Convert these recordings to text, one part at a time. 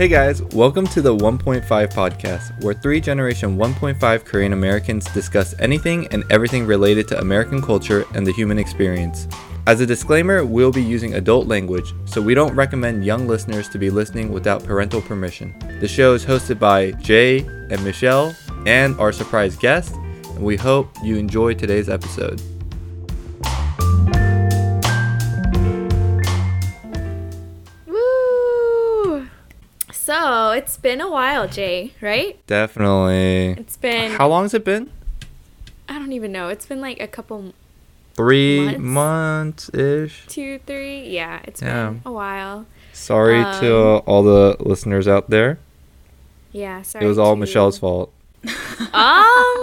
Hey guys, welcome to the 1.5 podcast, where three generation 1.5 Korean Americans discuss anything and everything related to American culture and the human experience. As a disclaimer, we'll be using adult language, so we don't recommend young listeners to be listening without parental permission. The show is hosted by Jay and Michelle and our surprise guest, and we hope you enjoy today's episode. So it's been a while, Jay, right? Definitely. It's been How long has it been? I don't even know. It's been like a couple Three Months? ish. two, three. Yeah, it's Yeah. been a while. Sorry to Um, all the listeners out there. Yeah, sorry. It was all Michelle's fault. Um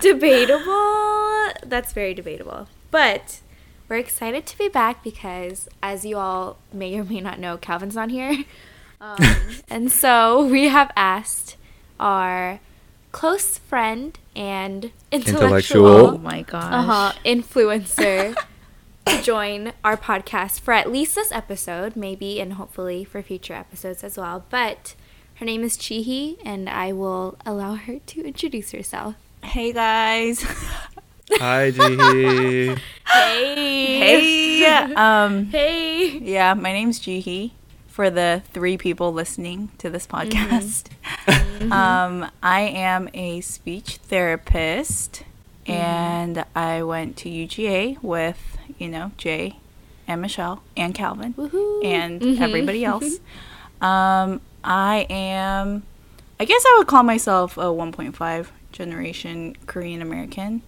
debatable. That's very debatable. But we're excited to be back because as you all may or may not know, Calvin's not here. Um, and so we have asked our close friend and Intellectual. intellectual, Oh my gosh. uh-huh, influencer to join our podcast for at least this episode, maybe and hopefully for future episodes as well. But her name is Chihi, and I will allow her to introduce herself. Hey guys. Hi, Jihi. Hey. hey. Um Hey. yeah, my name's Jihi for the three people listening to this podcast. um I am a speech therapist and I went to UGA with, you know, Jay and Michelle and Calvin Woohoo. and Mhm. everybody else. Um I am I guess I would call myself a 1.5 generation Korean American.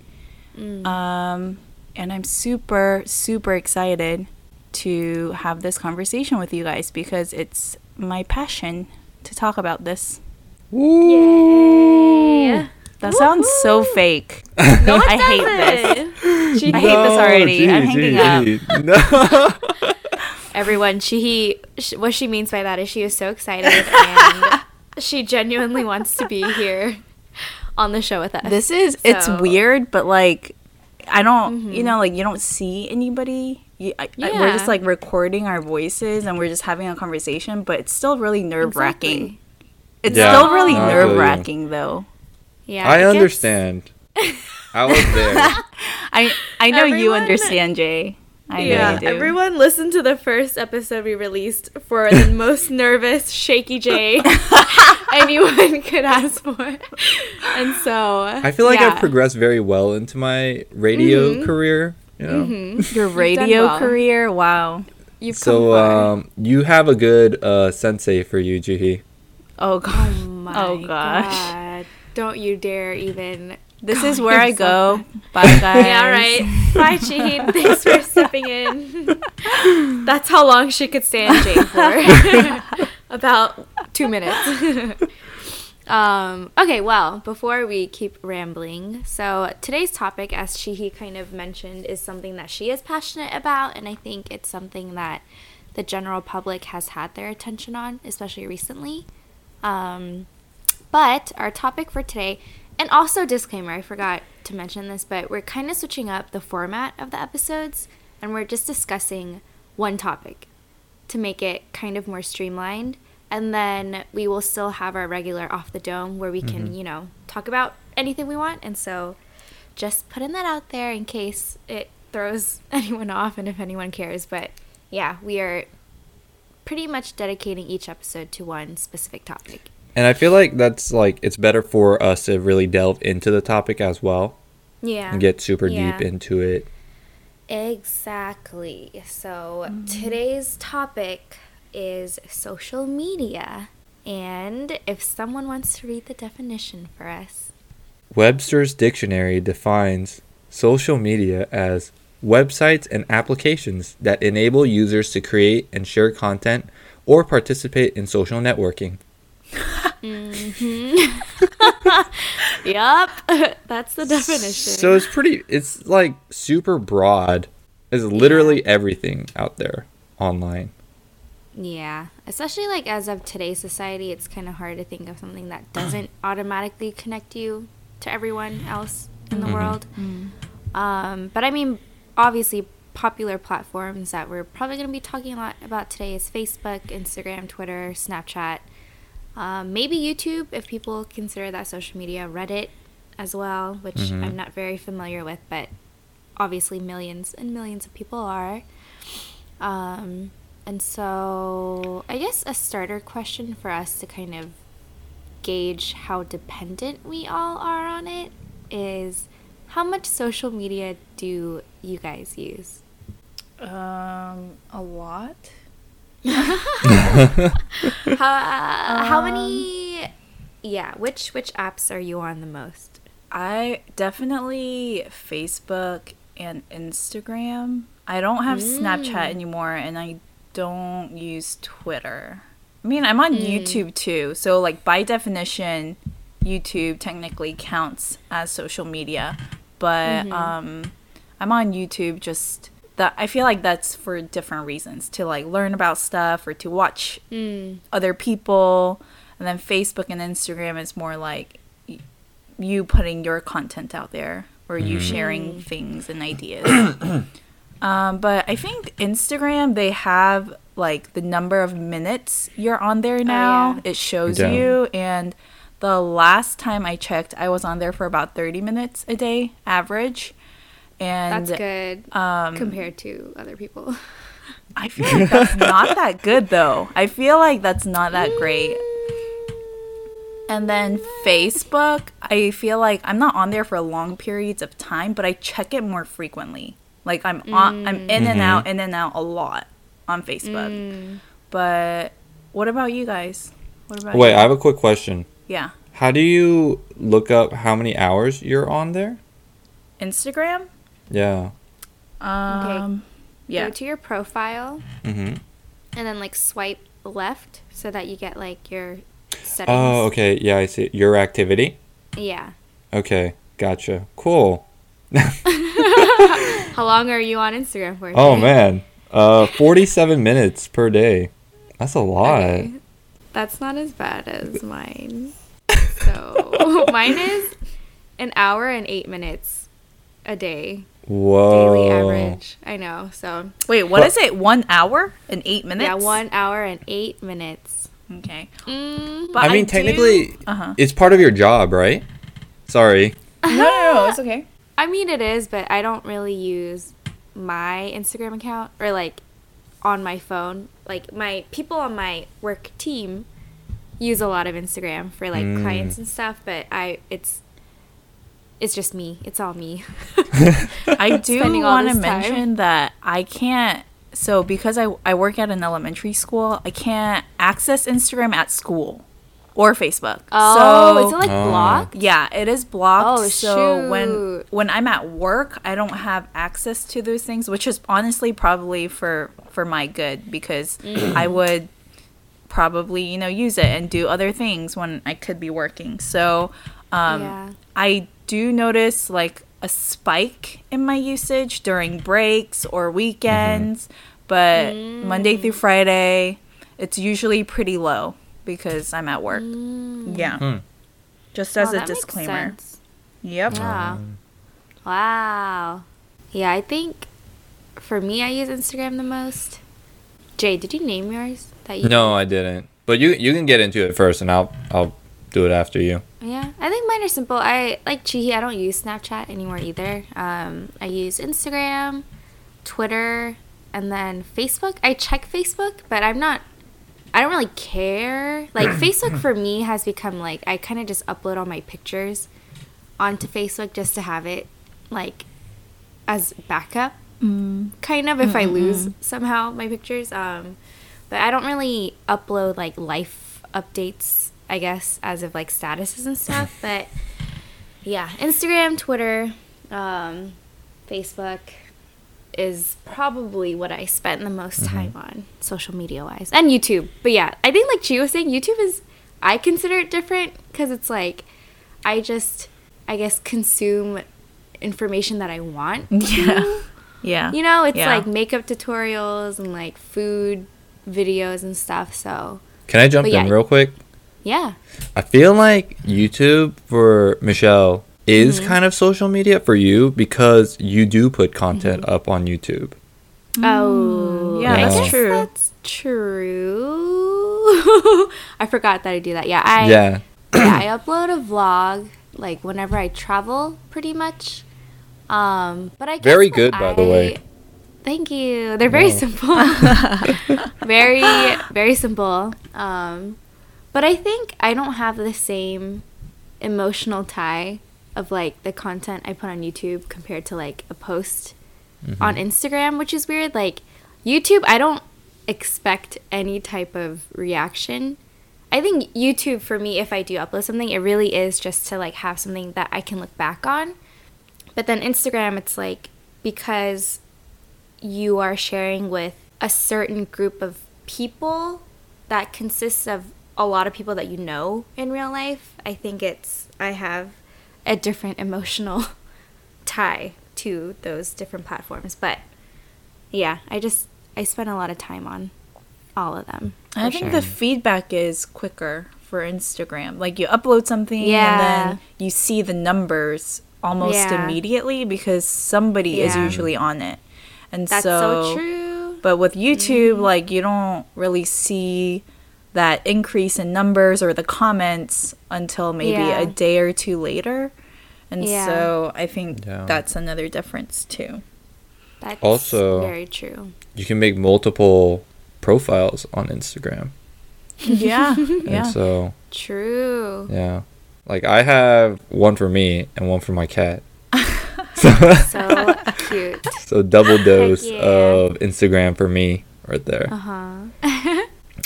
Mm. Um, and I'm super, super excited to have this conversation with you guys because it's my passion to talk about this. Yay. That sounds so fake. No, I hate this. She I hate this already. I'm hanging up. No. Everyone, she, sh what she means by that is she is so excited and she genuinely wants to be here on the show with us. This is, it's weird, but like, I don't, you mm-hmm. know, like, you don't see anybody. You, I, I- we're just like recording our voices and we're just having a conversation, but it's still really nerve wracking. Exactly. It's Yeah. still really No, I feel you. nerve wracking, though. Yeah, I it gets- understand. I was there. I I know you understand, Jay. I know Yeah, you do. everyone listen to the first episode we released for the most nervous, shaky Jay anyone could ask for. And so I feel like yeah. I've progressed very well into my radio Mhm. career. You know. Mhm. Your radio well. career, wow. You've So come far. um, you have a good uh, sensei for you, Jihi. Oh god. oh my oh, gosh. God. Don't you dare even. This call is where I yourself go. Bye guys. Yeah, right. Bye, Shaheen. Thanks for stepping in. That's how long she could stand Jane for. About two minutes. Um, okay, well, before we keep rambling, so today's topic, as Shihi kind of mentioned, is something that she is passionate about, and I think it's something that the general public has had their attention on, especially recently. Um, but our topic for today, and also disclaimer, I forgot to mention this, but we're kind of switching up the format of the episodes, and we're just discussing one topic to make it kind of more streamlined. And then we will still have our regular off the dome where we can, mm-hmm. you know, talk about anything we want. And so just putting that out there in case it throws anyone off and if anyone cares. But yeah, we are pretty much dedicating each episode to one specific topic. And I feel like that's like it's better for us to really delve into the topic as well Yeah. and get super Yeah. deep into it. Exactly. So mm-hmm. today's topic is social media. And if someone wants to read the definition for us. Webster's dictionary defines social media as websites and applications that enable users to create and share content or participate in social networking. Mhm. Yep, that's the definition. So it's pretty it's like super broad. It's literally everything out there online. Yeah, especially like as of today's society, it's kind of hard to think of something that doesn't automatically connect you to everyone else in the Mhm. world. Um, but I mean, obviously, popular platforms that we're probably going to be talking a lot about today is Facebook, Instagram, Twitter, Snapchat, um, maybe YouTube if people consider that social media, Reddit as well, which Mhm. I'm not very familiar with, but obviously millions and millions of people are. Um, and so I guess a starter question for us to kind of gauge how dependent we all are on it is how much social media do you guys use? Um, a lot. How, how many yeah, which which apps are you on the most? I definitely Facebook and Instagram. I don't have Snapchat anymore and I don't use Twitter. I mean, I'm on YouTube too. So like by definition, YouTube technically counts as social media, but um I'm on YouTube just that I feel like that's for different reasons to like learn about stuff or to watch Mm. other people and then facebook and instagram is more like y- you putting your content out there or you sharing things and ideas um, but i think instagram they have like the number of minutes you're on there now yeah. it shows Yeah. you and the last time i checked i was on there for about 30 minutes a day average and That's good um, compared to other people. I feel like that's not that good though. I feel like that's not that great. And then Facebook, I feel like I'm not on there for long periods of time, but I check it more frequently. Like I'm on I'm in and out, in and out a lot on Facebook. Mm. But what about you guys? What about Wait, you? I have a quick question. yeah. How do you look up how many hours you're on there? Instagram? Yeah. Um yeah. Go to your profile Mm-hmm. and then like swipe left so that you get like your settings. Oh, okay. Yeah, I see. Your activity? Yeah. Okay. Gotcha. Cool. How long are you on Instagram for? Oh man. Uh 47 minutes per day. That's a lot. Okay. That's not as bad as mine. So mine is an hour and eight minutes a day. Whoa. Daily average. I know. So Wait, what But- is it? 1 hour and 8 minutes? yeah, one hour and eight minutes. Okay. Mm, But I mean, do- technically, Uh-huh. it's part of your job, right? Sorry. No, no, no, it's okay. I mean, it is, but I don't really use my Instagram account or like on my phone. Like my people on my work team use a lot of Instagram for like Mm. clients and stuff, but I it's it's just me. It's all me. I do Spending want to mention that I can't. So because I I work at an elementary school, I can't access Instagram at school or Facebook. Oh, so is it like Oh. blocked? yeah, it is blocked. Oh, so when shoot. when I'm at work, I don't have access to those things, which is honestly probably for for my good because Mm. I would probably you know use it and do other things when I could be working. So um, Yeah. I do notice like a spike in my usage during breaks or weekends, but Monday through Friday, it's usually pretty low because I'm at work. Yeah. Hmm. Just Oh, as a that makes disclaimer. sense. Yep. Yeah. Wow. Yeah, I think for me, I use Instagram the most. Jay, did you name yours? That you No, I didn't. But you you can get into it first, and I'll I'll do it after you. Yeah, I think mine are simple. I like Chihi. I don't use Snapchat anymore either. Um, I use Instagram, Twitter, and then Facebook. I check Facebook, but I'm not. I don't really care. Like Facebook for me has become like I kind of just upload all my pictures onto Facebook just to have it like as backup, kind of if I lose somehow my pictures. Um, but I don't really upload like life updates. I guess as of like statuses and stuff. But yeah, Instagram, Twitter, um, Facebook is probably what I spend the most mm-hmm. time on social media wise, and YouTube. But yeah, I think like Chi was saying, YouTube is I consider it different because it's like I just I guess consume information that I want. Yeah. to. Yeah. You know, it's Yeah. like makeup tutorials and like food videos and stuff. So Can I jump But yeah. in real quick? yeah, I feel like YouTube for Michelle is Mm-hmm. kind of social media for you because you do put content Mm-hmm. up on YouTube. Oh, yeah, I that's guess true. That's true. I forgot that I do that. Yeah, I yeah. yeah, I upload a vlog like whenever I travel, pretty much. Um, but I guess, Very like, good, by the way. Thank you. They're very Wow. simple. very very simple. Um, but I think I don't have the same emotional tie of like the content I put on YouTube compared to like a post mm-hmm. on Instagram, which is weird. Like YouTube, I don't expect any type of reaction. I think YouTube for me, if I do upload something, it really is just to like have something that I can look back on. But then Instagram, it's like because you are sharing with a certain group of people that consists of a lot of people that you know in real life. I think it's I have a different emotional tie to those different platforms. But yeah, I just I spend a lot of time on all of them. I think sure. the feedback is quicker for Instagram. Like you upload something Yeah. and then you see the numbers almost Yeah. immediately because somebody is usually on it. And that's so, true. But with YouTube, Mm-hmm. like you don't really see that increase in numbers or the comments until maybe Yeah. a day or two later. And Yeah. so I think Yeah. that's another difference too. That's Also- very true. You can make multiple profiles on Instagram. Yeah. And yeah. so, True. yeah. Like I have one for me and one for my cat. So cute. So double dose yeah. of Instagram for me right there. Uh huh.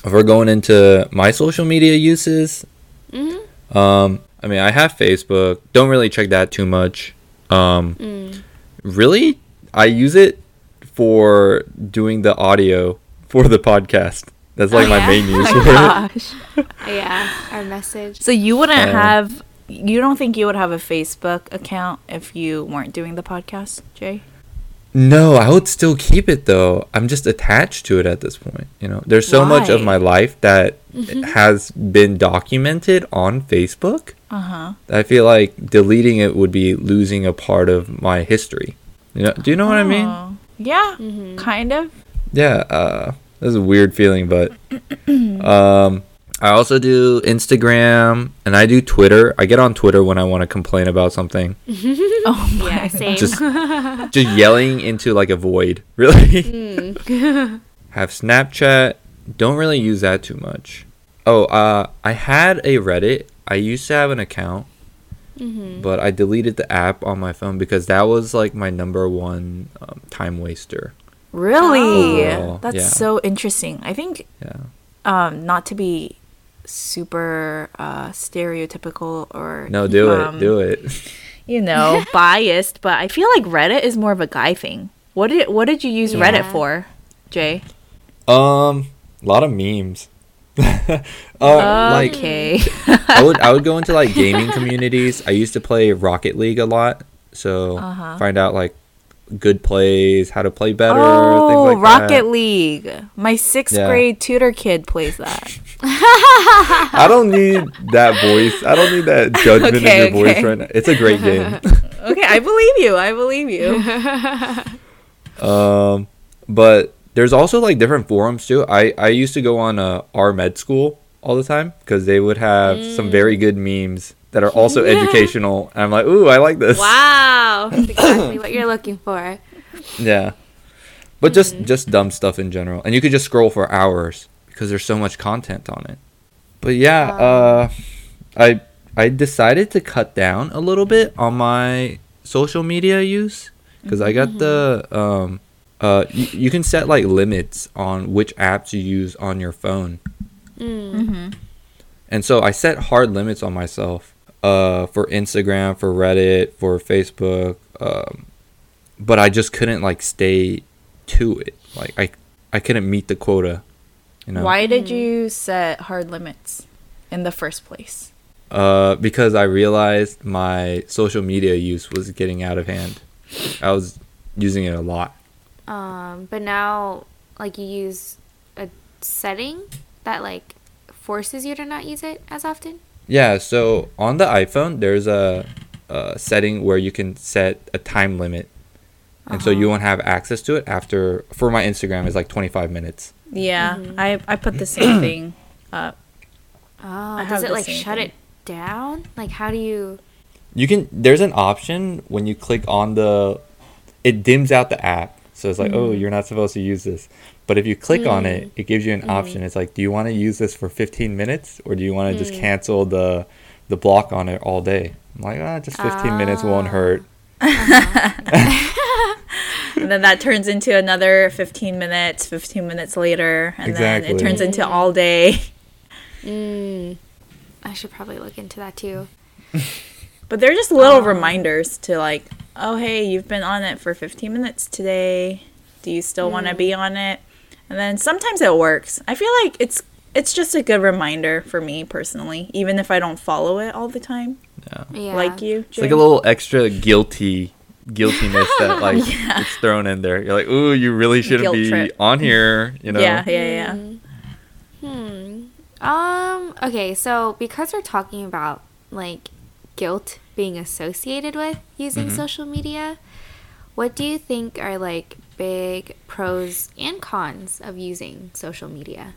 If we're going into my social media uses, hmm um, I mean, I have Facebook. Don't really check that too much. Um, Mm. really, I use it for doing the audio for the podcast. That's like Oh, my yeah? main use Oh for it. gosh. Yeah, our message. So you wouldn't Uh, have you don't think you would have a Facebook account if you weren't doing the podcast, Jay? No, I would still keep it though. I'm just attached to it at this point. You know, there's so much of my life that Mm-hmm. has been documented on Facebook. Uh-huh. I feel like deleting it would be losing a part of my history. You know, do you know what I mean? Oh. Yeah, Mhm. kind of. Yeah, uh, this is a weird feeling, but um, I also do Instagram and I do Twitter. I get on Twitter when I want to complain about something, Oh my. Yeah, same. Just- just yelling into like a void. Really. Mm. Have Snapchat. Don't really use that too much. Oh, uh, I had a Reddit. I used to have an account, Mhm. but I deleted the app on my phone because that was like my number one um, time waster. Really? Oh, That's yeah. so interesting. I think Yeah. um not to be super uh stereotypical or No, do um, it. Do it. You know, biased, but I feel like Reddit is more of a guy thing. What did what did you use Reddit for, Jay? Um, a lot of memes. uh, like okay. I would I would go into like gaming communities. I used to play Rocket League a lot, so Uh-huh. find out like good plays, how to play better, oh, things like Rocket that. League. My sixth Yeah. grade tutor kid plays that. I don't need that voice. I don't need that judgment Okay, in your voice right now. It's a great game. okay, I believe you. I believe you. um, but there's also like different forums too. I I used to go on uh, r/medschool all the time because they would have some very good memes that are also educational. And I'm like, ooh, I like this. Wow, that's exactly what you're looking for. Yeah. But just just dumb stuff in general. And you could just scroll for hours because there's so much content on it. But yeah, uh I I decided to cut down a little bit on my social media use cuz I got the um uh you, you can set like limits on which apps you use on your phone. Mm. hmm And so I set hard limits on myself uh, for Instagram, for Reddit, for Facebook. Um, but I just couldn't like stay to it. Like I, I couldn't meet the quota. You know, Why did you set hard limits in the first place? Uh, because I realized my social media use was getting out of hand. I was using it a lot. Um, but now, like, you use a setting that like forces you to not use it as often. Yeah, so on the iPhone, there's a, a setting where you can set a time limit and so you won't have access to it after. For my Instagram, is like 25 minutes. Yeah, Mm-hmm. I I put the same thing up. Oh, have does it like shut thing. it down? Like, how do you? You can. There's an option when you click on the, it dims out the app. So it's like, oh, Mm-hmm. you're not supposed to use this. But if you click on Mm. it, it gives you an option. It's like, do you want to use this for 15 minutes or do you want to Mm. just cancel the, the block on it all day? I'm like, ah, just 15 minutes won't Ah. hurt. and then that turns into another 15 minutes 15 minutes later and then it turns into all day Mm, I should probably look into that too. but they're just little reminders to like oh hey you've been on it for 15 minutes today do you still want to be on it and then sometimes it works i feel like it's it's just a good reminder for me personally even if i don't follow it all the time Yeah. Yeah. like you It's like a little extra guilty guiltiness that like it's thrown in there. You're like, ooh, you really shouldn't Guilt be trip. on here, you know? yeah yeah yeah Hmm. Um. Okay. So because we're talking about like guilt being associated with using Mhm. social media, what do you think are like big pros and cons of using social media?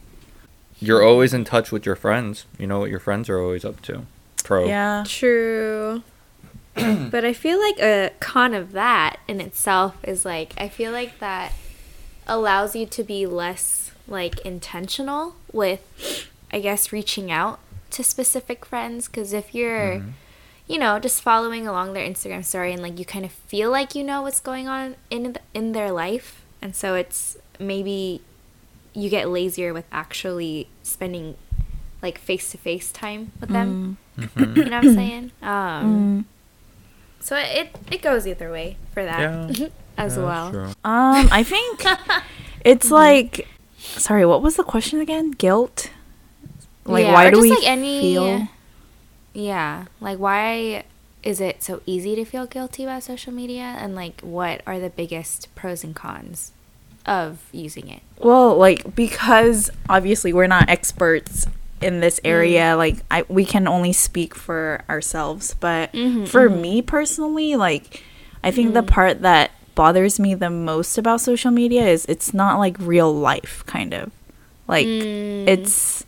You're always in touch with your friends. You know what your friends are always up to. Pro. yeah True. but I feel like a con of that in itself is like I feel like that allows you to be less like intentional with I guess reaching out to specific friends cuz if you're mm-hmm. You know just following along their Instagram story and like you kind of feel like you know what's going on in th- in their life and so it's maybe you get lazier with actually spending like face to face time with them Mhm. you know what I'm saying? Um, Mm. So it it goes either way for that Yeah. as Yeah, well. true. Um, I think it's like, sorry, what was the question again? Guilt. Like, Yeah, why or do just, we like, any- feel? Yeah, like why is it so easy to feel guilty about social media, and like what are the biggest pros and cons of using it? Well, like because obviously we're not experts in this area. Like, I we can only speak for ourselves. But Mhm, for me personally, like, I think the part that bothers me the most about social media is it's not like real life, kind of. Like, Mm. it's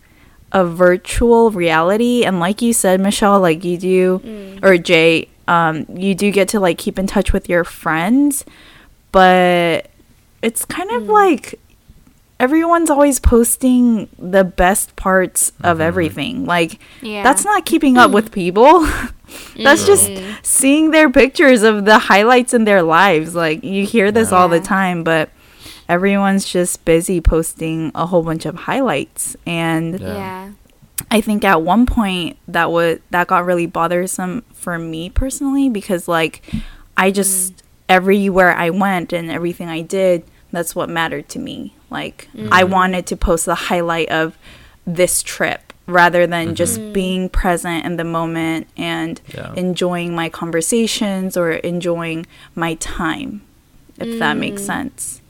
a virtual reality. And like you said michelle like you do Mm. or jay um you do get to like keep in touch with your friends. But it's kind of like everyone's always posting the best parts of everything. Like Yeah. that's not keeping up with people. That's just Mm. seeing their pictures of the highlights in their lives. Like you hear this all the time but everyone's just busy posting a whole bunch of highlights and Yeah. Yeah. I think at one point that would that got really bothersome for me personally because like I mm-hmm. just everywhere I went and everything I did that's what mattered to me. Like I mm. wanted to post the highlight of this trip rather than mm-hmm. just mm. being present in the moment and Yeah. enjoying my conversations or enjoying my time if that makes mm. sense.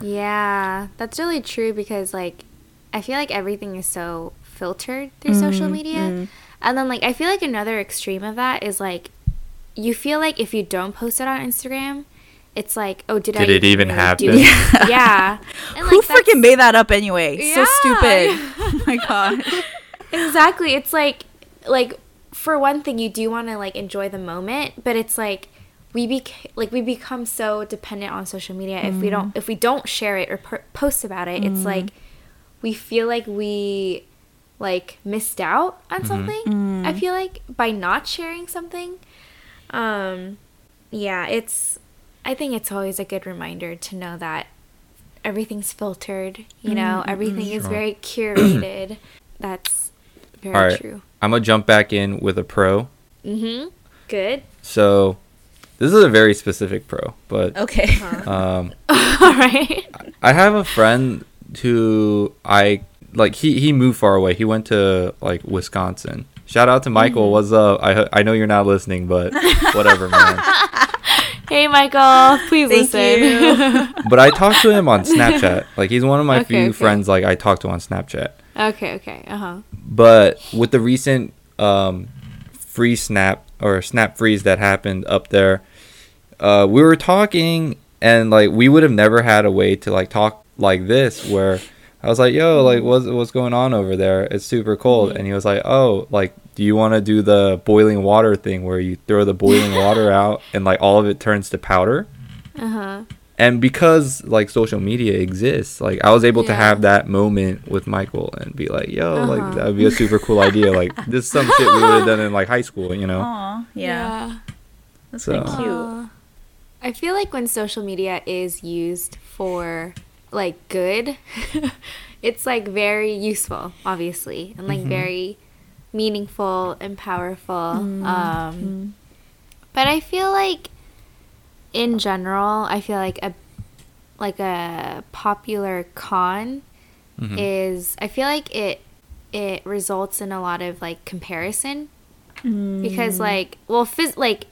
Yeah, that's really true because like I feel like everything is so filtered through social Mm, media. And then like I feel like another extreme of that is like you feel like if you don't post it on Instagram, it's like, oh, did, I Did it even really happen? do it? yeah. And, Who like, that's- freaking made that up anyway? So stupid. oh my god. exactly it's like like for one thing you do want to like enjoy the moment but it's like we bec- like we become so dependent on social media. If we don't mm-hmm. if we don't share it or per- post about it it's mm-hmm. like we feel like we like missed out on mm-hmm. something i feel like by not sharing something. Um yeah it's i think it's always a good reminder to know that everything's filtered you know everything is very curated. That's very All right. true. I'm gonna jump back in with a pro. mm-hmm. Good. So this is a very specific pro, but Okay. um, all right I have a friend who I like. He he moved far away. He went to like Wisconsin. Shout out to Michael. Mm-hmm. What's up? I I know you're not listening, but whatever, man. hey michael please Thank listen But I talked to him on Snapchat. Like he's one of my Okay, few okay. friends. Like I talked to on Snapchat. okay okay uh-huh But with the recent um, free snap or snap freeze that happened up there, uh, we were talking, and like we would have never had a way to like talk like this where. I was like, "Yo, like, what's what's going on over there? It's super cold." And he was like, "Oh, like, do you want to do the boiling water thing where you throw the boiling water out and like all of it turns to powder?" Uh huh. and because like social media exists like i was able to have that moment with michael and be like yo Uh-huh. like that would be a super cool idea like this is some shit we would have done in like high school you know Aw, yeah. That's So- kinda cute. Aw. I feel like when social media is used for like good, it's like very useful, obviously, and like very meaningful and powerful. Um, but I feel like in general, I feel like a like a popular con Mhm. is I feel like it it results in a lot of like comparison because like well phys- like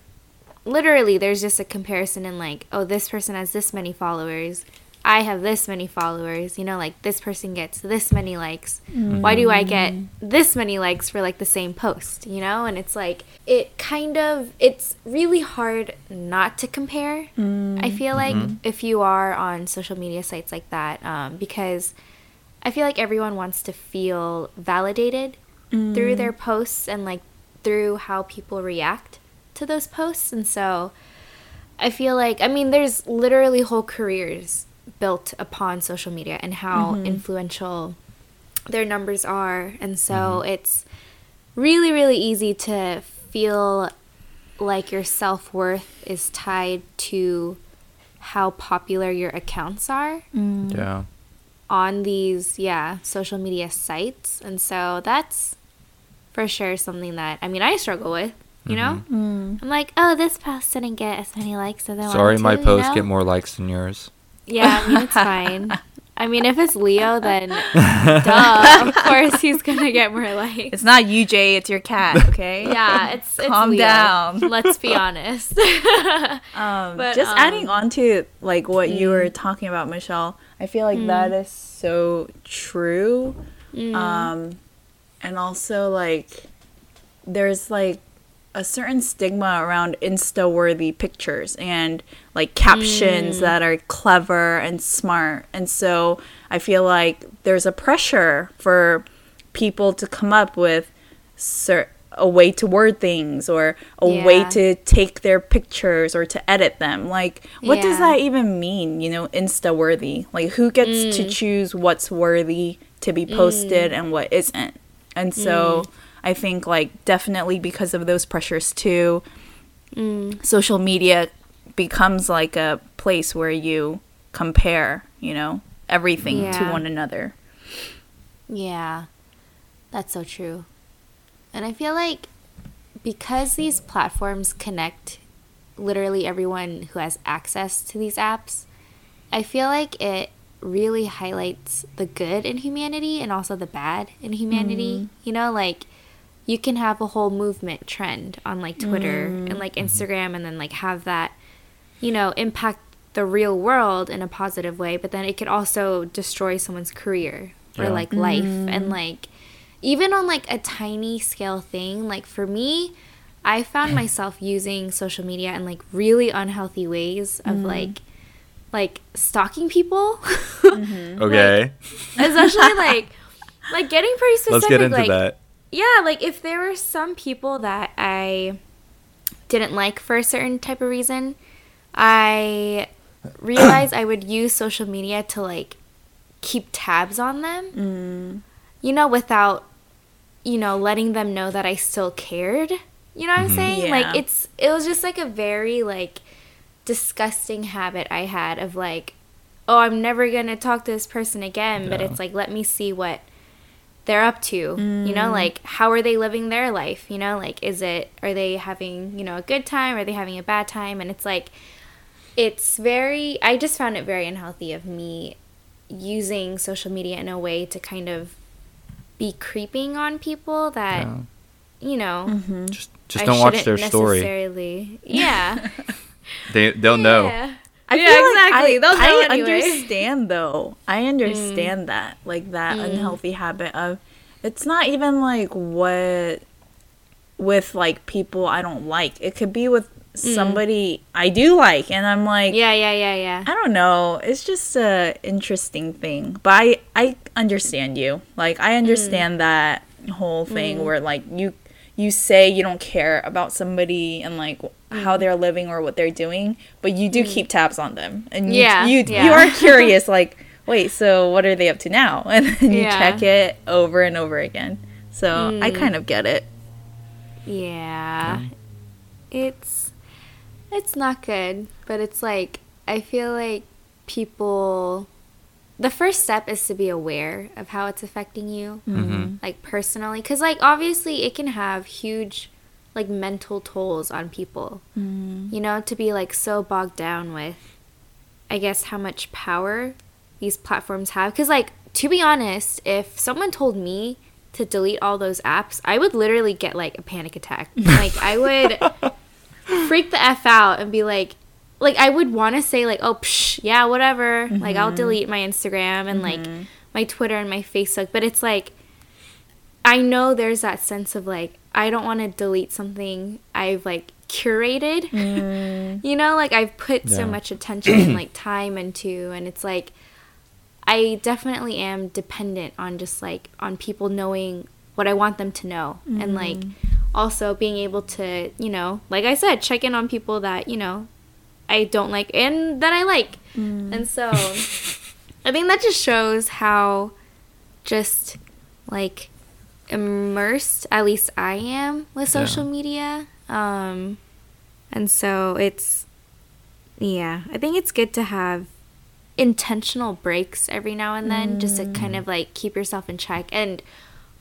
literally there's just a comparison in like oh this person has this many followers. I have this many followers. You know like this person gets this many likes. Mm-hmm. Why do i get this many likes for like the same post you know? And it's like it kind of it's really hard not to compare i mm-hmm. feel like mm-hmm. if you are on social media sites like that um, because i feel like everyone wants to feel validated through their posts and like through how people react to those posts and so i feel like i mean there's literally whole careers built upon social media and how mm-hmm. influential their numbers are and so mm-hmm. it's really really easy to feel like your self-worth is tied to how popular your accounts are mm. yeah. on these yeah social media sites and so that's for sure something that i mean i struggle with you know i'm like oh this post didn't get as many likes as i wanted sorry to, my you know? get more likes than yours yeah i mean it's fine i mean if it's leo then duh of course he's gonna get more likes It's not you, Jay. It's your cat. Okay. yeah it's, it's Calm Leo. down. let's be honest Um, But, just adding um, on to like what you were talking about, Michelle, I feel like that is so true. Um, and also like there's like a certain stigma around insta worthy pictures and like captions mm. that are clever and smart. And so i feel like there's a pressure for people to come up with cer- a way to word things or a way to take their pictures or to edit them. Like what does that even mean you know insta worthy like who gets to mm. choose what's worthy to be posted mm. and what isn't? And so i think like definitely because of those pressures too. Mm. Social media becomes like a place where you compare you know everything to one another. Yeah, that's so true. And I feel like because these platforms connect literally everyone who has access to these apps, I feel like it really highlights the good in humanity and also the bad in humanity. Mm-hmm. You know, like you can have a whole movement trend on like Twitter and mm. like mm-hmm. Instagram and then like have that, you know, impact the real world in a positive way, but then it could also destroy someone's career or Yeah. like life and mm-hmm. like even on like a tiny scale thing, like for me, I found myself using social media in like really unhealthy ways of mm-hmm. like like stalking people. okay. Especially like like getting pretty specific let's get into like that yeah, like if there were some people that I didn't like for a certain type of reason, I realized I would use social media to like keep tabs on them. Mm. You know, without you know, letting them know that I still cared. You know what I'm mm-hmm. saying? Yeah. Like it's it was just like a very like disgusting habit I had of like, oh, I'm never gonna talk to this person again. But it's like, let me see what they're up to. You know, mm. like how are they living their life? You know, like is it are they having you know a good time? Are they having a bad time? And it's like, it's very. I just found it very unhealthy of me using social media in a way to kind of be creeping on people that Yeah. you know mm-hmm. just just I don't watch shouldn't their story. Yeah. they they'll know Yeah. I Yeah, feel like exactly. I, I anyway. understand though. I mm. understand that, like that mm. unhealthy habit of. It's not even like what with like people I don't like. It could be with mm. somebody I do like, and I'm like, Yeah, yeah, yeah, yeah. I don't know. It's just a interesting thing. But I I understand you. Like I understand that whole thing where like you you say you don't care about somebody and like how they're living or what they're doing, but you do keep tabs on them. And you Yeah, you, yeah. you are curious like, wait, so what are they up to now? And then you Yeah. check it over and over again. So I Mm. kind of get it. Yeah. It's it's not good, but it's like I feel like people the first step is to be aware of how it's affecting you Mm-hmm. like personally cuz like obviously it can have huge like mental tolls on people. Mm-hmm. You know, to be like so bogged down with I guess how much power these platforms have. Cuz like to be honest, if someone told me to delete all those apps, I would literally get like a panic attack. Like I would freak the f out and be like like I would want to say like oh psh, yeah whatever. Like I'll mm-hmm. delete my Instagram and like mm-hmm. my Twitter and my Facebook. But it's like I know there's that sense of like I don't want to delete something I've like curated. Mm. You know like I've put so much attention and like time into and it's like I definitely am dependent on just like on people knowing what I want them to know. And mm. like also being able to, you know, like I said, check in on people that, you know, I don't like and that I like. Mm. And so I think that just shows how just like immersed at least I am with Yeah. social media. Um and so it's yeah, I think it's good to have intentional breaks every now and then just to kind of like keep yourself in check. And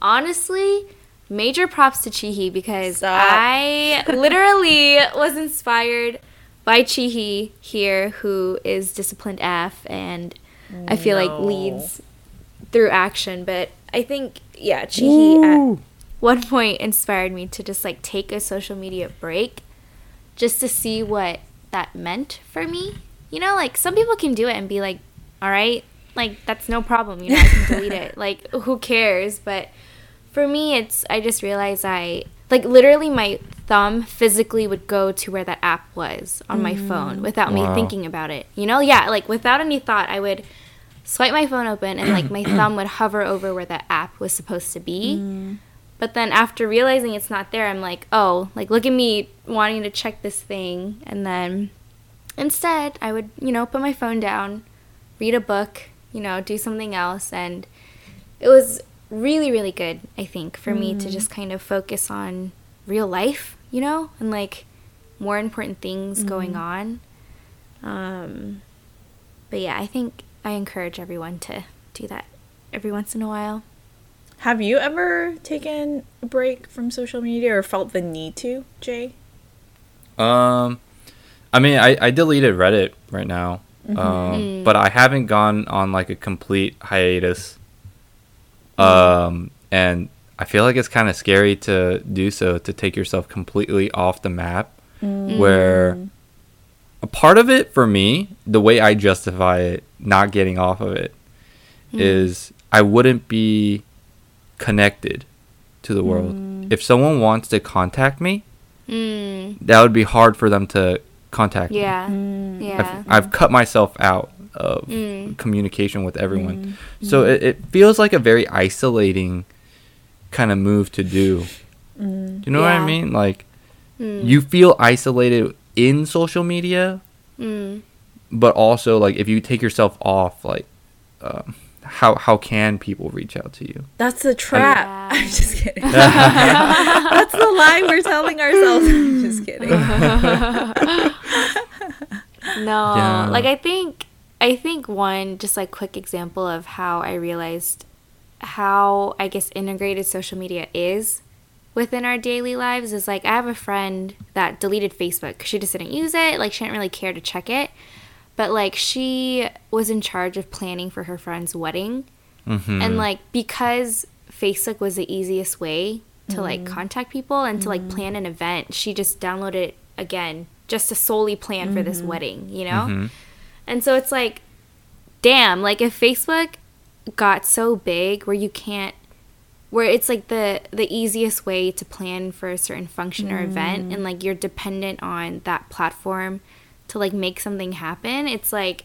honestly, major props to Chihi because Stop. I literally was inspired by Chihi here, who is disciplined F and I feel like leads through action. But I think, yeah, Chihi at uh, one point inspired me to just like take a social media break just to see what that meant for me. You know, like some people can do it and be like, all right, like that's no problem. You know, I can delete it. Like, who cares? But for me, it's, I just realized I, like, literally my thumb physically would go to where that app was on my phone mm. without Wow. me thinking about it. You know, yeah, like without any thought, I would swipe my phone open and like my thumb would hover over where that app was supposed to be. Mm. But then after realizing it's not there, I'm like, oh, like look at me wanting to check this thing. And then instead, I would, you know, put my phone down, read a book, you know, do something else. And it was really, really good, I think, for me to mm. just kind of focus on real life, you know, and like more important things going mm. on. Um, but yeah, I think I encourage everyone to do that every once in a while. Have you ever taken a break from social media or felt the need to, Jay? Um, I mean, I, I deleted Reddit right now, um, but I haven't gone on like a complete hiatus. Um, and I feel like it's kind of scary to do so to take yourself completely off the map, where a part of it for me, the way I justify it, not getting off of it, is I wouldn't be connected to the world. If someone wants to contact me, Mm, that would be hard for them to contact me. yeah. Yeah. I've, I've cut myself out of Mm. communication with everyone. So it, it feels like a very isolating kind of move to do. Do you know what I mean? Like, Mm. you feel isolated in social media, Mm. but but also, like, if you take yourself off, like, um, how, how can people reach out to you? That's a trap. Yeah. I'm just kidding. That's the lie we're telling ourselves. I'm just kidding. No, Yeah. like I think I think one just like quick example of how I realized how I guess integrated social media is within our daily lives is like I have a friend that deleted Facebook 'cause she just didn't use it, like she didn't really care to check it. But like she was in charge of planning for her friend's wedding Mm-hmm. and like because Facebook was the easiest way to like contact people and to like plan an event, she just downloaded it again just to solely plan for this wedding, you know? Mhm. And so it's like damn, like if Facebook got so big where you can't where it's like the the easiest way to plan for a certain function or event mm. and like you're dependent on that platform to like make something happen it's like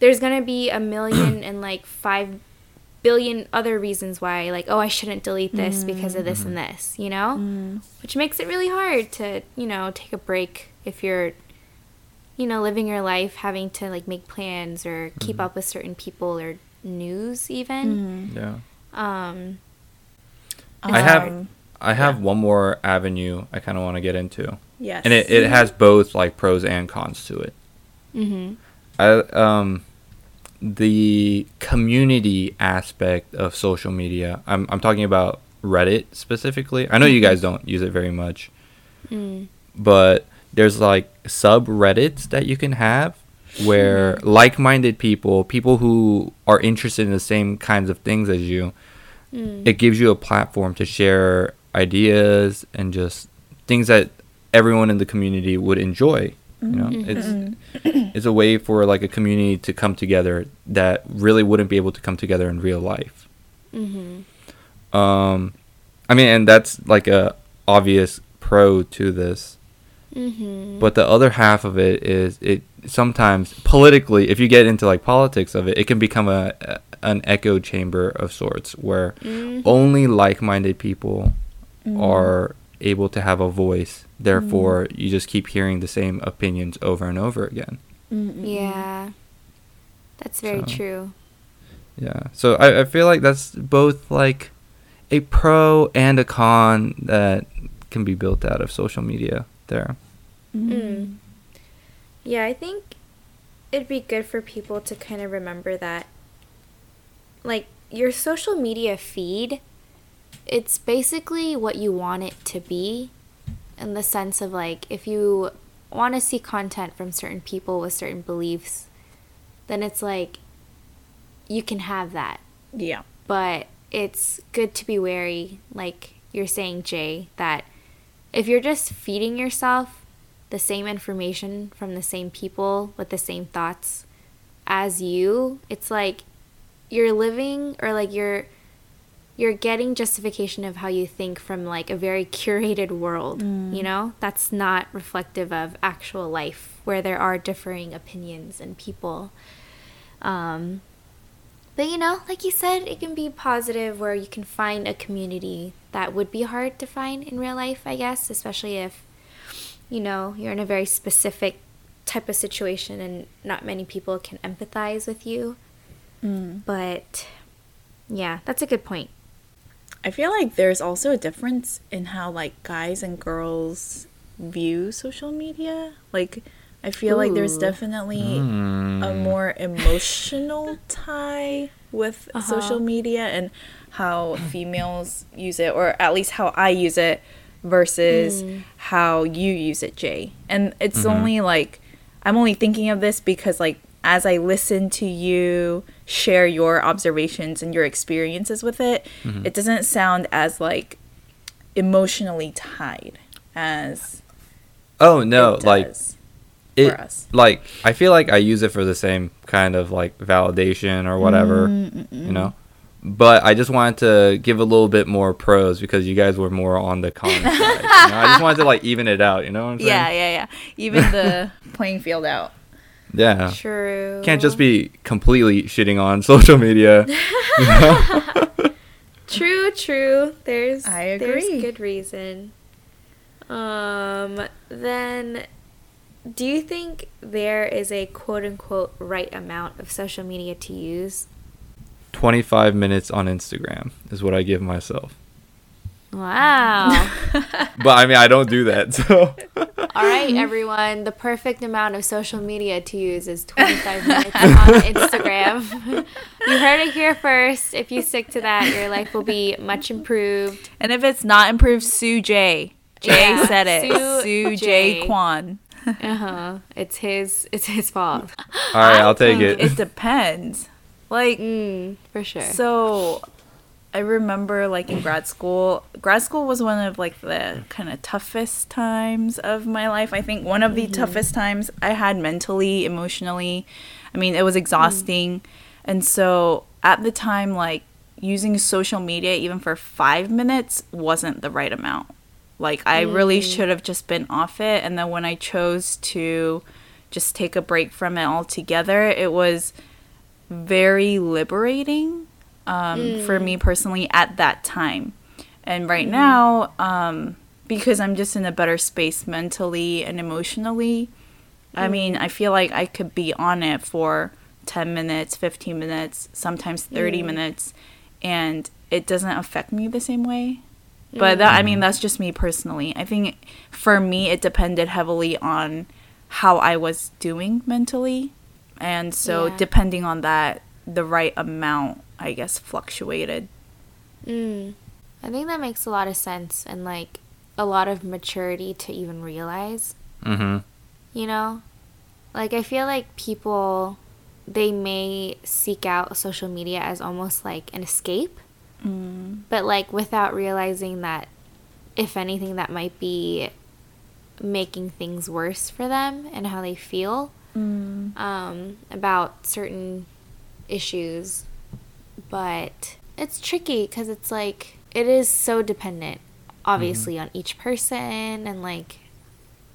there's gonna be a million and like five billion other reasons why like oh i shouldn't delete this mm. because of this mm-hmm. and this you know? Mm. Which makes it really hard to you know take a break if you're you know living your life having to like make plans or keep mm-hmm. up with certain people or news even. Yeah. um I have I have one more avenue I kind of want to get into, yes. and it, it has both like pros and cons to it. mhm I um the community aspect of social media. I'm I'm talking about Reddit specifically. I know you guys don't use it very much, mm. but there's like subreddits that you can have where like-minded people, people who are interested in the same kinds of things as you, Mm. it gives you a platform to share ideas and just things that everyone in the community would enjoy. You know, it's it's a way for like a community to come together that really wouldn't be able to come together in real life. Mhm. Um, I mean, and that's like a obvious pro to this. Mhm. But the other half of it is it sometimes politically, if you get into like politics of it, it can become a, a an echo chamber of sorts where Mhm. only like-minded people are able to have a voice. Therefore, you just keep hearing the same opinions over and over again. Yeah. That's very So- true. Yeah. So I, I feel like that's both like a pro and a con that can be built out of social media there. Mm. Yeah, I think it'd be good for people to kind of remember that like your social media feed it's basically what you want it to be in the sense of like if you want to see content from certain people with certain beliefs then it's like you can have that Yeah. but it's good to be wary, like you're saying, Jay, that if you're just feeding yourself the same information from the same people with the same thoughts as you, it's like you're living or like you're you're getting justification of how you think from like a very curated world, you know? That's not reflective of actual life where there are differing opinions and people. Um, but you know, like you said, it can be positive where you can find a community that would be hard to find in real life, I guess, especially if you know, you're in a very specific type of situation and not many people can empathize with you. But yeah, that's a good point. I feel like there's also a difference in how like guys and girls view social media. Like I feel like there's Ooh. definitely a Mm. more emotional tie with Uh-huh. social media and how females use it or at least how I use it versus Mm. how you use it, Jay. And it's Mhm. only like I'm only thinking of this because like as I listen to you share your observations and your experiences with it, Mhm. it doesn't sound as like emotionally tied as Oh no, it like it, for us. like I feel like I use it for the same kind of like validation or whatever, Mm, you know. But I just wanted to give a little bit more pros because you guys were more on the con side. You know? I just wanted to like even it out. You know what I'm saying? Yeah, yeah, yeah. Even the playing field out. Yeah. True. Can't just be completely shitting on social media. True, true. There's I there's agree. good reason. Um then do you think there is a quote unquote right amount of social media to use? 25 minutes on Instagram is what I give myself. Wow. But I mean, I don't do that. So All right, everyone. The perfect amount of social media to use is 25 minutes on Instagram. you heard it here first. If you stick to that, your life will be much improved. And if it's not improved, Sue J. Jay Yeah, said it. Sue Sue, J. J. Kwan. Uh huh. It's his. It's his fault. all right, I'll take it. It depends. Like, Mm, for sure. so I remember like in grad school, grad school was one of like the kind of toughest times of my life. I think one of the mm-hmm. toughest times I had mentally, emotionally. I mean, it was exhausting. Mm. And so at the time, like, using social media even for five minutes wasn't the right amount. Like, I really mm-hmm. should have just been off it. And then when I chose to just take a break from it altogether, it was very liberating um, for mm. me personally at that time. And right mm. now, um, because I'm just in a better space mentally and emotionally, I mm. mean, I feel like I could be on it for 10 minutes, 15 minutes, sometimes 30 minutes, and it doesn't affect me the same way. But that, I mean, that's just me personally. I think for me, it depended heavily on how I was doing mentally. And so, Yeah. depending on that, the right amount, I guess, fluctuated. Mm. I think that makes a lot of sense and like a lot of maturity to even realize, Mm-hmm. you know? Like I feel like people they may seek out social media as almost like an escape, but like without realizing that if anything that might be making things worse for them and how they feel um, about certain issues but it's tricky because it's like it is so dependent obviously on each person and like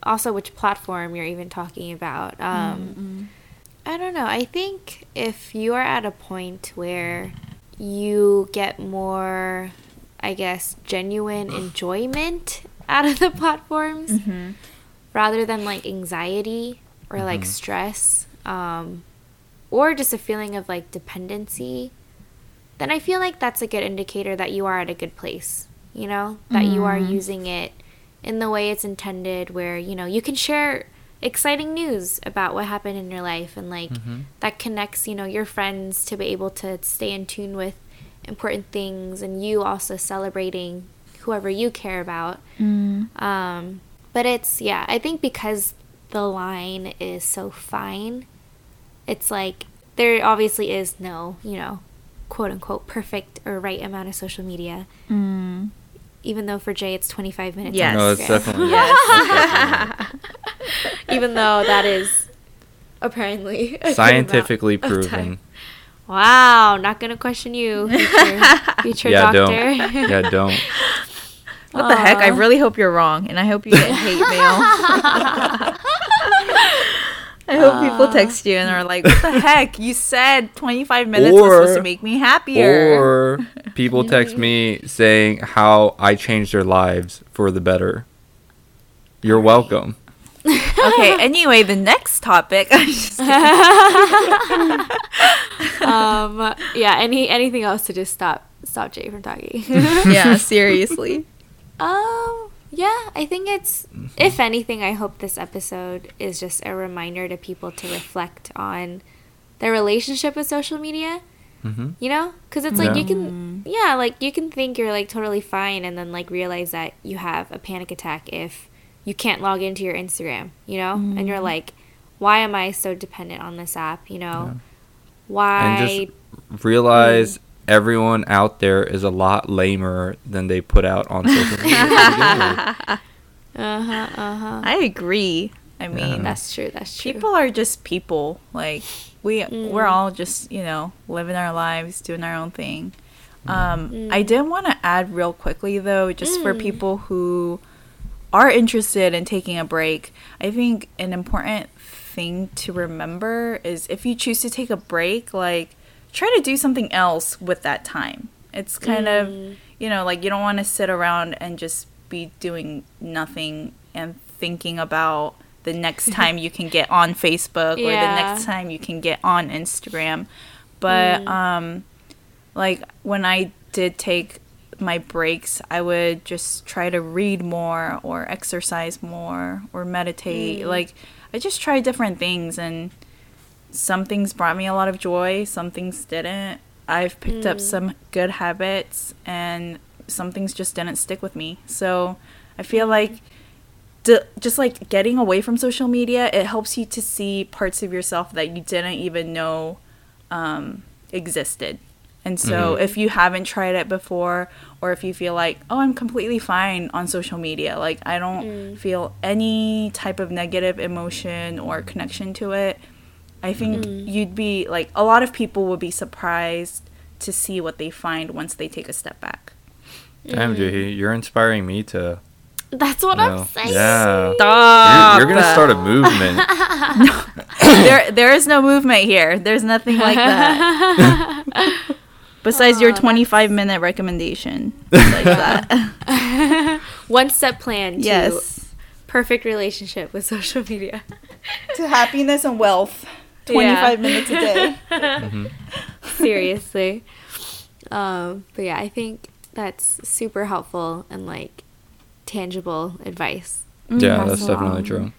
also which platform you're even talking about um i don't know i think if you are at a point where you get more i guess genuine enjoyment out of the platforms rather than like anxiety or like stress um or just a feeling of like dependency then I feel like that's a good indicator that you are at a good place, you know, that you are mm-hmm. using it in the way it's intended, where, you know, you can share exciting news about what happened in your life and like mm-hmm. that connects, you know, your friends to be able to stay in tune with important things and you also celebrating whoever you care about. Mm. Um, but it's, yeah, I think because the line is so fine, it's like there obviously is no, you know, quote unquote perfect or right amount of social media. Mm. Even though for Jay it's 25 minutes. Yes. No, it's definitely. Yes. Even though that is apparently Scientifically amount of time. proven. Wow, not gonna question you, future, future Yeah, doctor. don't. Yeah, don't. what the heck? I really hope you're wrong, and I hope you get hate mail. I hope people text you and are like, "What the heck? You said 25 minutes was supposed to make me happier." Or people text me saying how I changed their lives for the better. You're welcome. okay. Anyway, the next topic. I'm just um, yeah. Any anything else to just stop stop Jay from talking? yeah, seriously. Um, yeah, I think it's, mm-hmm. if anything, I hope this episode is just a reminder to people to reflect on their relationship with social media. Mm-hmm. You know? Because it's like Yeah. you can, mm. yeah, like you can think you're like totally fine and then like realize that you have a panic attack if you can't log into your Instagram, you know? And you're mm-hmm. like, why am I so dependent on this app, you know? Why? And just realize everyone out there is a lot lamer than they put out on social media. to begin with. uh huh, uh huh. I agree. I mean, That's true, that's true. people are just people. Like we Mm. we're all just, you know, living our lives, doing our own thing. Um Mm. I did want to add real quickly though, just for Mm. people who are interested in taking a break. I think an important thing to remember is if you choose to take a break, like try to do something else with that time. It's kind Mm. of, you know, like you don't want to sit around and just be doing nothing and thinking about the next time you can get on Facebook or the next time you can get on Instagram. But um like when I did take my breaks, I would just try to read more or exercise more or meditate. Like I just tried different things and some things brought me a lot of joy, some things didn't. I've picked up mm. some good habits and some things just didn't stick with me. So I feel mm. like d- just like getting away from social media, it helps you to see parts of yourself that you didn't even know um, existed. And so mm-hmm. if you haven't tried it before, or if you feel like, oh, I'm completely fine on social media, like I don't mm. feel any type of negative emotion or connection to it, I think mm-hmm. you'd be like, a lot of people would be surprised to see what they find once they take a step back. Damn, Jahi, mm-hmm. you're inspiring me to. That's what you I'm saying. Yeah. Stop. You're, you're gonna start a movement. there, there is no movement here. There's nothing like that. Besides your 25 minute recommendation. Besides that. One step plan to yes. perfect relationship with social media. To happiness and wealth. 25 minutes a day. Seriously. Um, but yeah, I think that's super helpful and like tangible advice. yeah, that's Awesome. definitely true.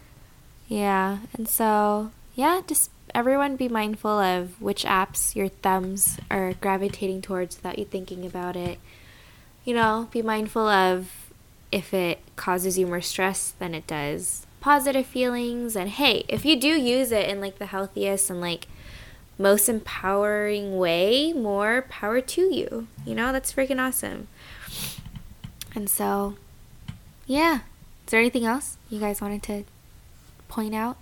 Yeah, and so yeah, just everyone be mindful of which apps your thumbs are gravitating towards without you thinking about it. You know, be mindful of if it causes you more stress than it does positive feelings and hey, if you do use it in like the healthiest and like most empowering way, more power to you. You know, that's freaking awesome. And so, yeah. Is there anything else you guys wanted to point out?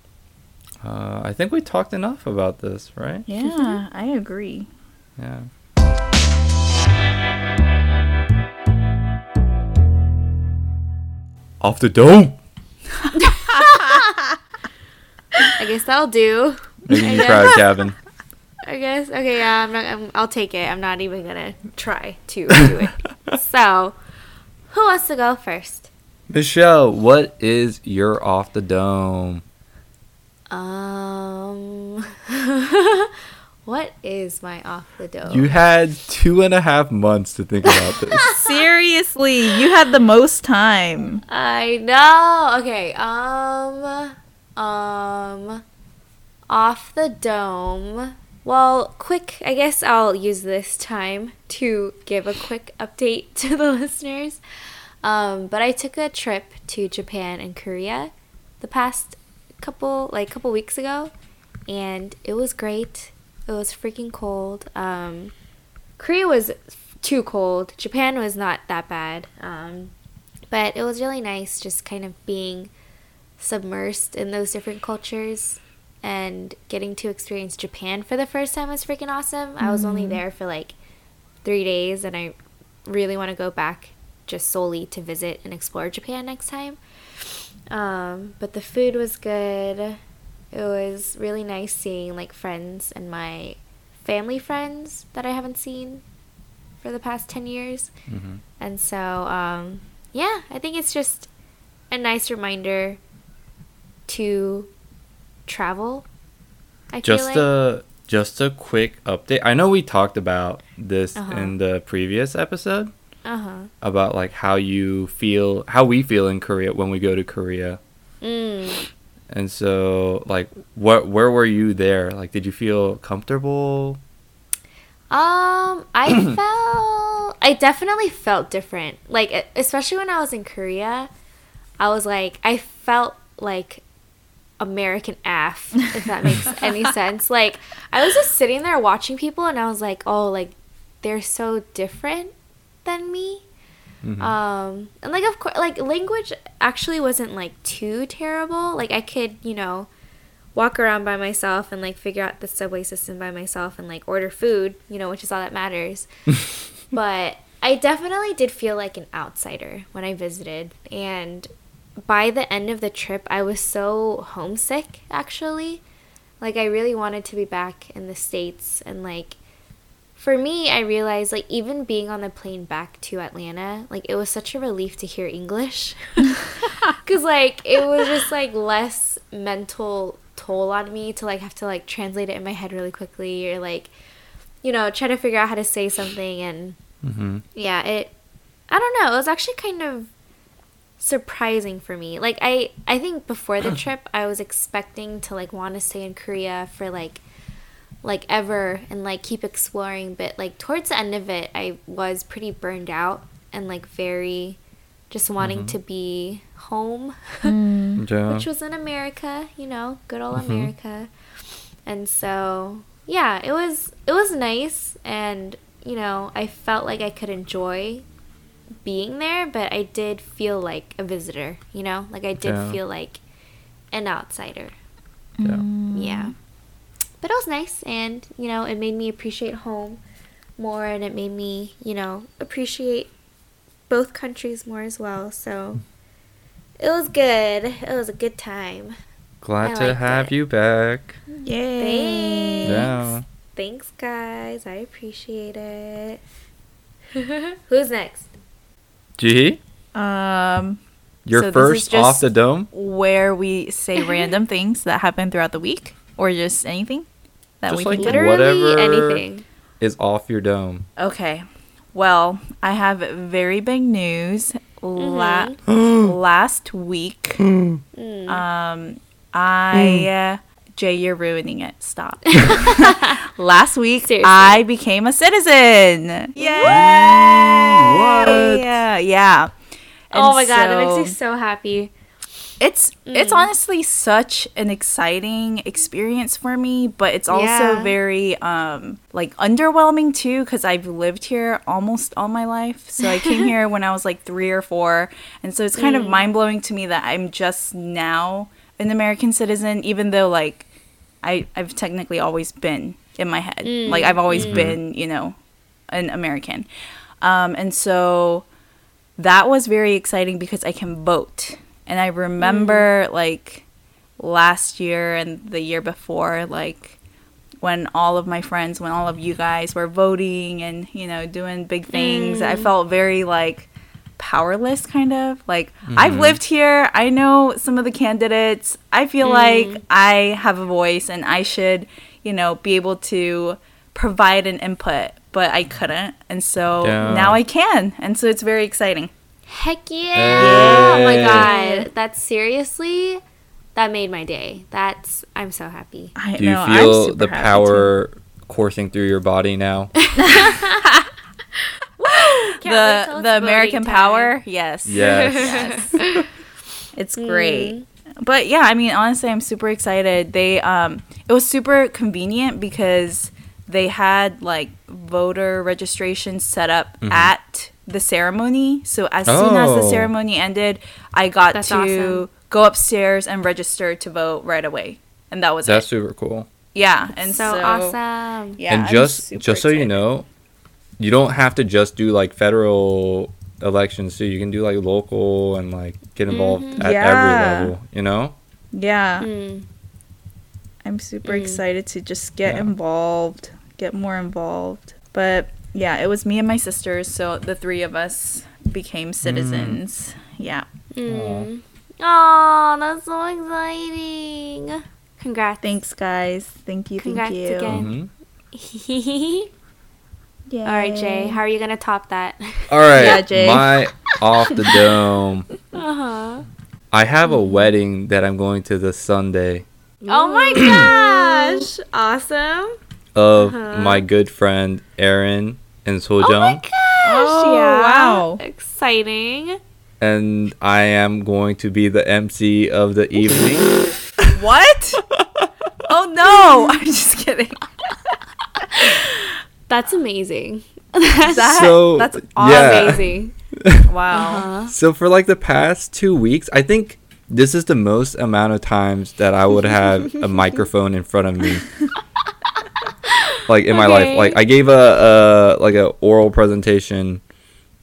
Uh, I think we talked enough about this, right? Yeah, I agree. Yeah. Off the dome. I guess that'll do. Making you I proud, guess. Gavin. I guess. Okay, yeah, I'm not. I'm, I'll take it. I'm not even gonna try to do it. so, who wants to go first? Michelle, what is your off the dome? Um, what is my off the dome? You had two and a half months to think about this. Seriously, you had the most time. I know. Okay. Um. Um. Off the dome. Well, quick. I guess I'll use this time to give a quick update to the listeners. Um, but I took a trip to Japan and Korea the past couple like couple weeks ago, and it was great. It was freaking cold. Um, Korea was too cold. Japan was not that bad. Um, but it was really nice just kind of being submersed in those different cultures and getting to experience Japan for the first time was freaking awesome. I was only there for like three days and I really want to go back just solely to visit and explore Japan next time. Um, but the food was good. It was really nice seeing like friends and my family friends that I haven't seen for the past 10 years. Mhm. And so, um, yeah, I think it's just a nice reminder to travel. I Just feel like. a just a quick update. I know we talked about this Uh-huh. in the previous episode Uh huh. about like how you feel, how we feel in Korea when we go to Korea. Mm. And so, like, what, where were you there? Like, did you feel comfortable? Um, I felt I definitely felt different. Like especially when I was in Korea, I was like I felt like American AF, if that makes any sense. Like I was just sitting there watching people and I was like, "Oh, like they're so different than me." Mhm. Um, and like of course, like language actually wasn't like too terrible. Like I could, you know, walk around by myself and like figure out the subway system by myself and like order food, you know, which is all that matters. but I definitely did feel like an outsider when I visited and by the end of the trip I was so homesick actually. Like I really wanted to be back in the states and like for me, I realized like even being on the plane back to Atlanta, like it was such a relief to hear English. Cuz like it was just like less mental toll on me to like have to like translate it in my head really quickly or like you know, try to figure out how to say something and Mhm. yeah, it I don't know, it was actually kind of surprising for me. Like I I think before the trip I was expecting to like want to stay in Korea for like like ever and like keep exploring but like towards the end of it I was pretty burned out and like very just wanting to be home Yeah. which was in America, you know, good old Mhm. America. And so, yeah, it was it was nice and, you know, I felt like I could enjoy being there, but I did feel like a visitor, you know? Like I did Yeah. feel like an outsider. yeah. Mm. Yeah. But it was nice and, you know, it made me appreciate home more and it made me, you know, appreciate both countries more as well. So it was good. It was a good time. Glad to have it. you back. Yay. Thanks. Yeah. Thanks, guys. I appreciate it. Who's next? Jihi, Um, you're So this is first off the dome. where we say random things that happen throughout the week, or just anything that Just we like. Literally whatever- anything. Is off your dome. Okay. Well, I have very big news. Mm-hmm. last week, Mm. um, I uh, Jay, you're ruining it. Stop. last week, Seriously. I became a citizen. Yay! What? Yeah, yeah. oh And my god, that makes me so happy. it's it's Mm. honestly such an exciting experience for me but it's also Yeah. very um like underwhelming too because i've lived here almost all my life so i came here when i was like three or four and so it's kind Mm. of mind-blowing to me that i'm just now an american citizen even though like i i've technically always been in my head. Mm. like i've always been you know an american. Um and so that was very exciting because I can vote. And I remember like last year and the year before, like when all of my friends, when all of you guys were voting and, you know, doing big things, I felt very like powerless kind of. Like I've mm-hmm. lived here, I know some of the candidates. I feel mm. like I have a voice and I should, you know, be able to provide an input, but I couldn't. And so Yeah. now I can. And so it's very exciting. Heck yeah! Oh my god, that's seriously that made my day. That's I'm so happy. I Do you know, I'm feel super the happy power coursing through your body now? Can't the the American voting time. power. Yes. Yes. Yes. it's Mm. great. But yeah, I mean honestly I'm super excited. They um it was super convenient because they had like voter registration set up Mm-hmm. at the ceremony. So as soon as the Oh. ceremony ended, I got That's to awesome. go upstairs and register to vote right away. And that was That's it. super cool. Yeah, and so, so, awesome. Yeah, and I'm just just so you know, you don't have to just do like federal elections too. You can do like local and like get involved Mhm. at Yeah. every level. You know? Yeah. Mm. I'm super Mm. excited to just get Yeah. involved, get more involved. But yeah, it was me and my sisters, so the three of us became citizens. Yeah. Mm. Oh, that's so exciting. Congrats. Thanks, guys. Thank you. Congrats thank you. again. Mhm. Yay. All right, Jay. How are you gonna top that? All right, Yeah, Jay. my off the dome. uh huh. I have a wedding that I'm going to this Sunday Oh my gosh! Awesome. of Uh-huh. my good friend Aaron and Oh my gosh! Oh, yeah. wow. Exciting. and I am going to be the MC of the evening. What? oh no! I'm just kidding. That's amazing. That, So, that's yeah. amazing. Wow. Uh-huh. So for like the past two weeks, I think this is the most amount of times that I would have a microphone in front of me. like in my life, like I gave a, a like a oral presentation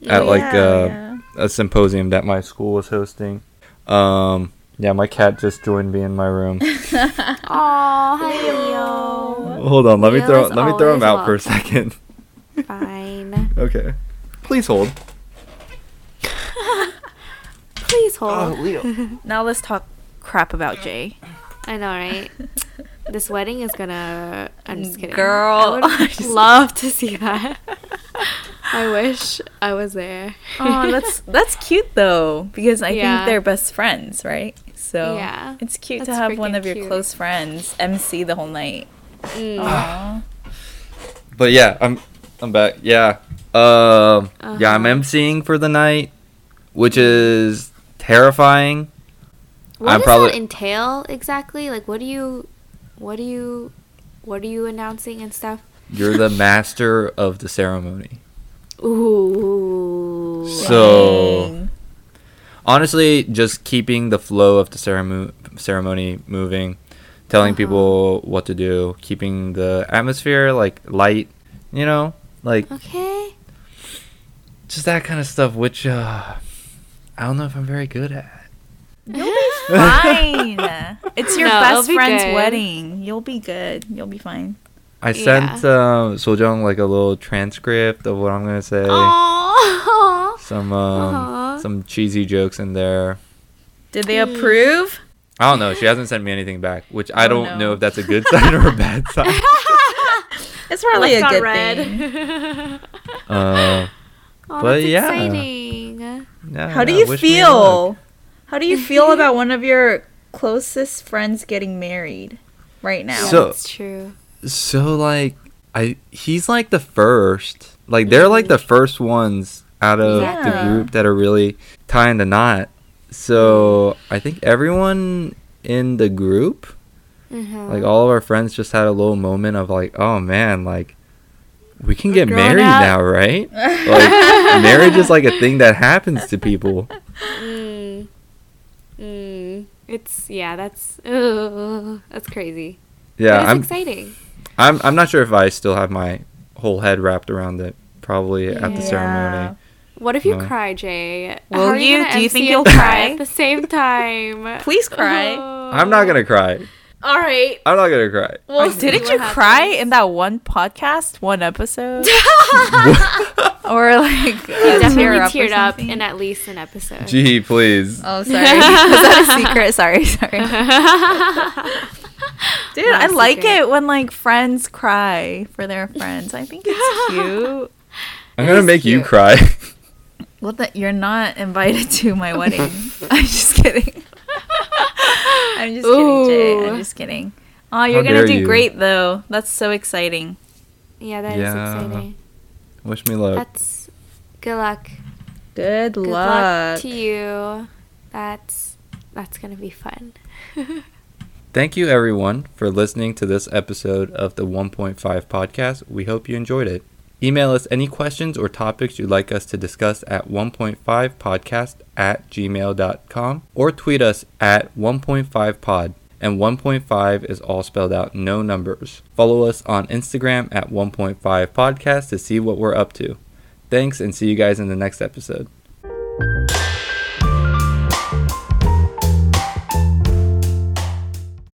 at like Yeah, uh, yeah. a symposium that my school was hosting. Um, yeah, my cat just joined me in my room. Aw, hi Leo. Hold on, let me Leo throw is let me throw him always out for a second. Fine. Okay, please hold. Please hold. Oh, Leo. Now let's talk crap about Jay. I know, right? This wedding is gonna. I'm just kidding. Girl. I would love to see that. I wish I was there. Oh, that's that's cute though because I Yeah. think they're best friends, right? So Yeah. it's cute to have one of your cute. close friends MC the whole night. Mm. But yeah, I'm I'm back. Yeah. Um yeah, I'm Uh-huh. emceeing for the night, which is terrifying. What I'm does probably- that entail exactly? Like, what do you, what do you, what are you announcing and stuff? You're the master of the ceremony. Ooh. So Dang. Honestly, just keeping the flow of the ceremony ceremony moving, telling Uh-huh. people what to do, keeping the atmosphere like light, you know, Like Okay. just that kind of stuff, which uh, I don't know if I'm very good at. You'll be fine. it's your No, best friend's good. wedding. You'll be good. You'll be fine. I sent um, Sojong like a little transcript of what I'm gonna say. Aww. Some um, Aw. some cheesy jokes in there. Did they approve? I don't know. She hasn't sent me anything back, which I Oh, don't no. know if that's a good sign or a bad sign. It's probably a good red. thing. Uh, Oh, But that's yeah. exciting. yeah, How do you feel? How do you feel about one of your closest friends getting married right now? Yeah, So- that's true. So like, I he's like the first. Like they're like the first ones out of the group that are really tying the knot. So I think everyone in the group, Mhm. like all of our friends, just had a little moment of like, oh man, like we can get married up." now, right? like marriage is like a thing that happens to people. Mm. Mm. It's yeah. That's ugh, that's crazy. Yeah, it's I'm, exciting. I'm I'm not sure if I still have my whole head wrapped around it. Probably at the ceremony. What if you No. cry, Jay? Will How are you? Do you think you'll cry? at the same time? Please cry. Oh. I'm not gonna cry. All right. I'm not gonna cry. Well, see didn't what you cry in that one podcast, one episode, or like You definitely tear up teared up in at least an episode. Gee, please. Oh, sorry. Was that a secret? Sorry, sorry. Dude, Not I a like secret. it when like friends cry for their friends. I think it's cute. I'm gonna is make you cry. Well, that you're not invited to my wedding. I'm just kidding. I'm just kidding, Jay. I'm just kidding. Oh, you're How gonna do you. great though. That's so exciting. yeah, that is Yeah. exciting. Wish me luck. That's good luck. Good, Good luck. luck to you. That's that's gonna be fun. Thank you, everyone, for listening to this episode of the 1.5 podcast. We hope you enjoyed it. Email us any questions or topics you'd like us to discuss at 1.5podcast at gmail.com or tweet us at 1.5pod. And 1.5 is all spelled out, no numbers. Follow us on Instagram at 1.5 podcast to see what we're up to. Thanks and see you guys in the next episode.